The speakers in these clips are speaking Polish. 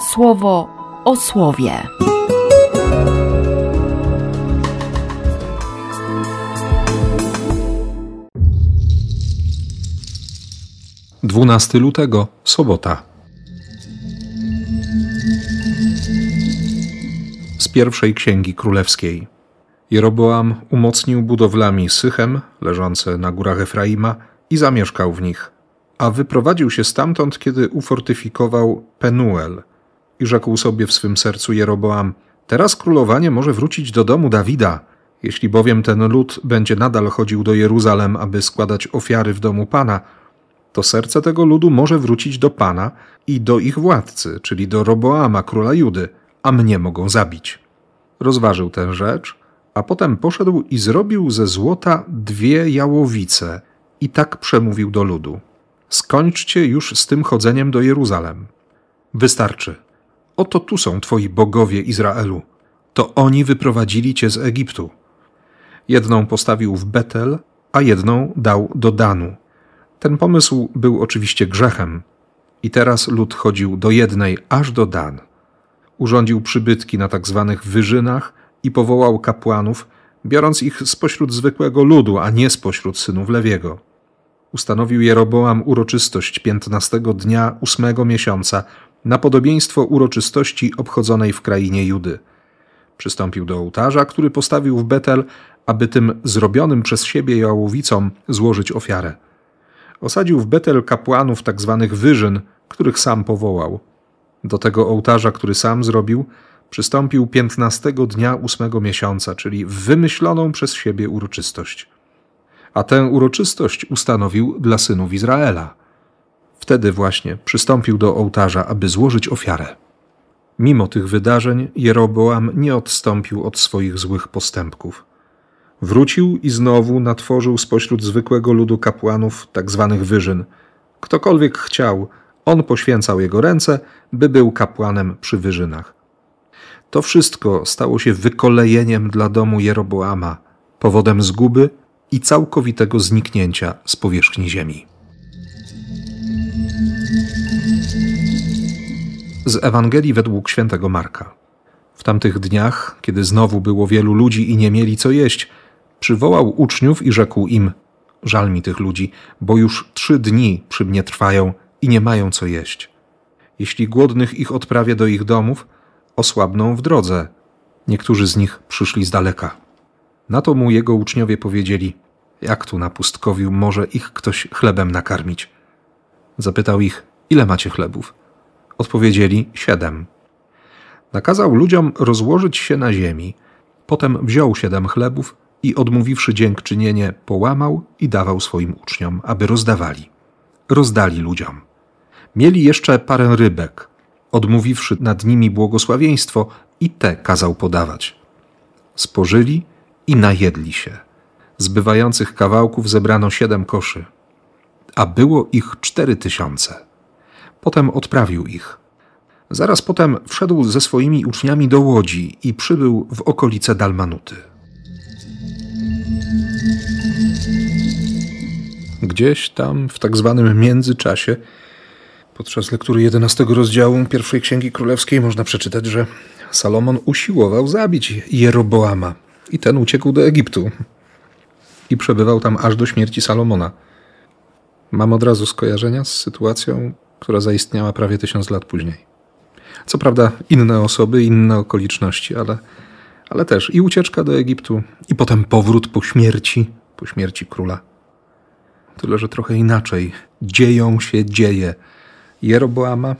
słowo o słowie. Dwunasty lutego, sobota. Z pierwszej księgi królewskiej. Jeroboam umocnił budowlami Sychem, leżące na górach Efraima, i zamieszkał w nich. A wyprowadził się stamtąd, kiedy ufortyfikował Penuel. I rzekł sobie w swym sercu Jeroboam: Teraz królowanie może wrócić do domu Dawida. Jeśli bowiem ten lud będzie nadal chodził do Jeruzalem, aby składać ofiary w domu Pana, to serce tego ludu może wrócić do Pana i do ich władcy, czyli do Roboama, króla Judy, a mnie mogą zabić. Rozważył tę rzecz, a potem poszedł i zrobił ze złota dwie jałowice i tak przemówił do ludu. Skończcie już z tym chodzeniem do Jeruzalem. Wystarczy. Oto tu są twoi bogowie Izraelu. To oni wyprowadzili cię z Egiptu. Jedną postawił w Betel, a jedną dał do Danu. Ten pomysł był oczywiście grzechem. I teraz lud chodził do jednej aż do Dan. Urządził przybytki na tak zwanych wyżynach i powołał kapłanów, biorąc ich spośród zwykłego ludu, a nie spośród synów Lewiego. Ustanowił Jeroboam uroczystość piętnastego dnia ósmego miesiąca na podobieństwo uroczystości obchodzonej w krainie Judy. Przystąpił do ołtarza, który postawił w Betel, aby tym zrobionym przez siebie jałowicom złożyć ofiarę. Osadził w Betel kapłanów tak zwanych wyżyn, których sam powołał. Do tego ołtarza, który sam zrobił, przystąpił piętnastego dnia ósmego miesiąca, czyli w wymyśloną przez siebie uroczystość. A tę uroczystość ustanowił dla synów Izraela. Wtedy właśnie przystąpił do ołtarza, aby złożyć ofiarę. Mimo tych wydarzeń Jeroboam nie odstąpił od swoich złych postępków. Wrócił i znowu natworzył spośród zwykłego ludu kapłanów tak zwanych wyżyn. Ktokolwiek chciał, on poświęcał jego ręce, by był kapłanem przy wyżynach. To wszystko stało się wykolejeniem dla domu Jeroboama, powodem zguby i całkowitego zniknięcia z powierzchni ziemi. Z Ewangelii według świętego Marka. W tamtych dniach, kiedy znowu było wielu ludzi i nie mieli co jeść, przywołał uczniów i rzekł im: Żal mi tych ludzi, bo już trzy dni przy mnie trwają i nie mają co jeść. Jeśli głodnych ich odprawię do ich domów, osłabną w drodze. Niektórzy z nich przyszli z daleka. Na to mu jego uczniowie powiedzieli: Jak tu na pustkowiu może ich ktoś chlebem nakarmić? Zapytał ich: Ile macie chlebów? Odpowiedzieli: Siedem. Nakazał ludziom rozłożyć się na ziemi. Potem wziął siedem chlebów i odmówiwszy dziękczynienie, połamał i dawał swoim uczniom, aby rozdawali. Rozdali ludziom. Mieli jeszcze parę rybek. Odmówiwszy nad nimi błogosławieństwo, i te kazał podawać. Spożyli i najedli się. Zbywających kawałków zebrano siedem koszy, a było ich cztery tysiące. Potem odprawił ich. Zaraz potem wszedł ze swoimi uczniami do łodzi i przybył w okolice Dalmanuty. Gdzieś tam w tak zwanym międzyczasie, podczas lektury 11 rozdziału pierwszej Księgi Królewskiej można przeczytać, że Salomon usiłował zabić Jeroboama i ten uciekł do Egiptu i przebywał tam aż do śmierci Salomona. Mam od razu skojarzenia z sytuacją, która zaistniała prawie tysiąc lat później. Co prawda inne osoby, inne okoliczności, ale, ale też i ucieczka do Egiptu, i potem powrót po śmierci, po śmierci króla. Tyle, że trochę inaczej dzieją się dzieje Jeroboama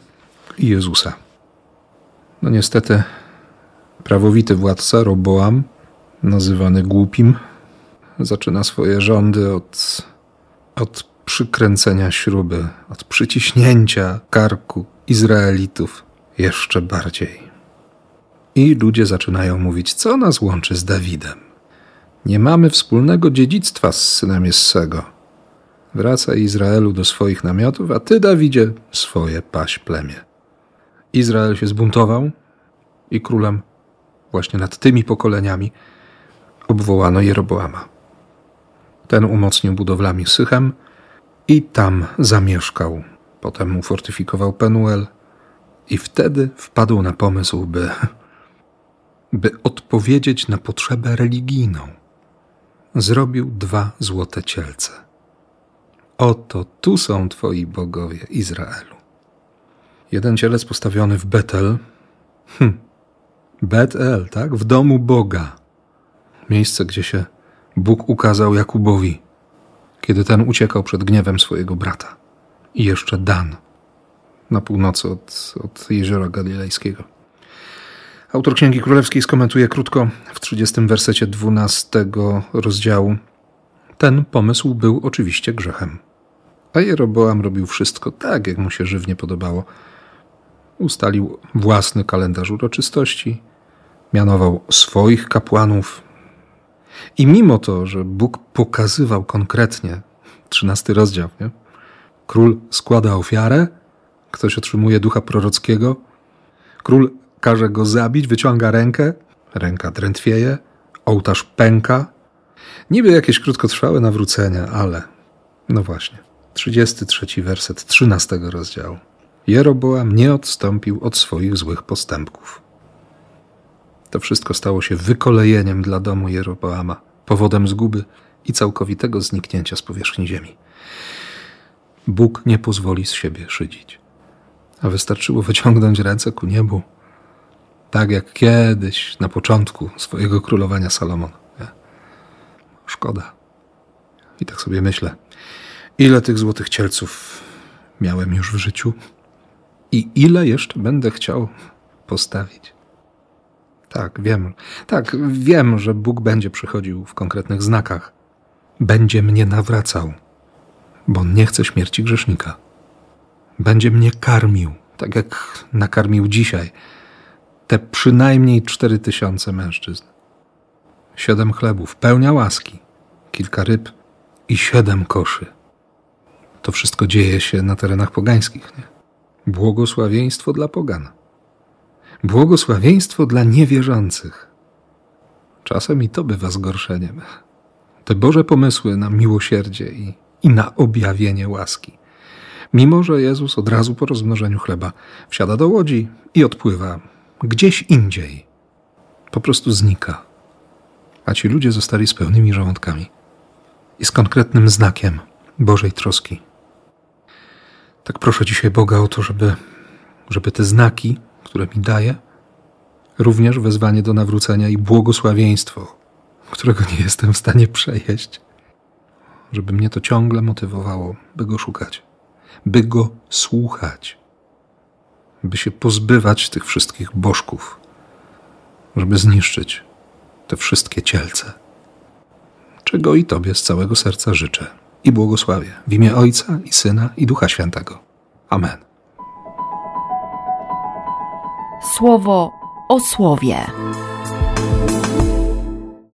i Jezusa. No niestety prawowity władca Roboam, nazywany głupim, zaczyna swoje rządy od, od przykręcenia śruby, od przyciśnięcia karku Izraelitów jeszcze bardziej. I ludzie zaczynają mówić, co nas łączy z Dawidem. Nie mamy wspólnego dziedzictwa z synem Jessego. Wracaj Izraelu do swoich namiotów, a ty, Dawidzie, swoje paś plemię. Izrael się zbuntował i królem właśnie nad tymi pokoleniami obwołano Jeroboama. Ten umocnił budowlami Sychem i tam zamieszkał. Potem ufortyfikował Penuel I wtedy wpadł na pomysł, by, by odpowiedzieć na potrzebę religijną. Zrobił dwa złote cielce. Oto tu są twoi bogowie Izraelu. Jeden cielec postawiony w Betel. Hm. Betel, tak? W domu Boga. Miejsce, gdzie się Bóg ukazał Jakubowi, kiedy ten uciekał przed gniewem swojego brata. I jeszcze Dan, na północy od, od jeziora galilejskiego. Autor Księgi Królewskiej skomentuje krótko w 30 wersecie 12 rozdziału. Ten pomysł był oczywiście grzechem. A Jeroboam robił wszystko tak, jak mu się żywnie podobało. Ustalił własny kalendarz uroczystości, mianował swoich kapłanów. I mimo to, że Bóg pokazywał konkretnie, trzynasty rozdział, nie? król składa ofiarę, ktoś otrzymuje ducha prorockiego, król każe go zabić, wyciąga rękę, ręka drętwieje, ołtarz pęka. Niby jakieś krótkotrwałe nawrócenia, ale no właśnie. 33 werset 13 rozdziału. Jeroboam nie odstąpił od swoich złych postępków. To wszystko stało się wykolejeniem dla domu Jeroboama, powodem zguby i całkowitego zniknięcia z powierzchni ziemi. Bóg nie pozwoli z siebie szydzić. A wystarczyło wyciągnąć ręce ku niebu, tak jak kiedyś na początku swojego królowania Salomon. Szkoda. I tak sobie myślę, ile tych złotych cielców miałem już w życiu i ile jeszcze będę chciał postawić. Tak, wiem. Tak, wiem, że Bóg będzie przychodził w konkretnych znakach. Będzie mnie nawracał, bo nie chce śmierci grzesznika. Będzie mnie karmił, tak jak nakarmił dzisiaj te przynajmniej cztery tysiące mężczyzn. Siedem chlebów, pełnia łaski, kilka ryb i siedem koszy. To wszystko dzieje się na terenach pogańskich. Nie? Błogosławieństwo dla pogan. Błogosławieństwo dla niewierzących. Czasem i to bywa zgorszeniem. Te Boże pomysły na miłosierdzie i, i na objawienie łaski. Mimo, że Jezus od razu po rozmnożeniu chleba wsiada do łodzi i odpływa gdzieś indziej. Po prostu znika. A ci ludzie zostali z pełnymi żołądkami i z konkretnym znakiem Bożej troski. Tak proszę dzisiaj Boga o to, żeby, żeby te znaki, które mi daje, również wezwanie do nawrócenia i błogosławieństwo, którego nie jestem w stanie przejeść, żeby mnie to ciągle motywowało, by go szukać, by go słuchać by się pozbywać tych wszystkich bożków, żeby zniszczyć te wszystkie cielce. Czego i Tobie z całego serca życzę i błogosławię w imię Ojca i Syna i Ducha Świętego. Amen. Słowo o słowie.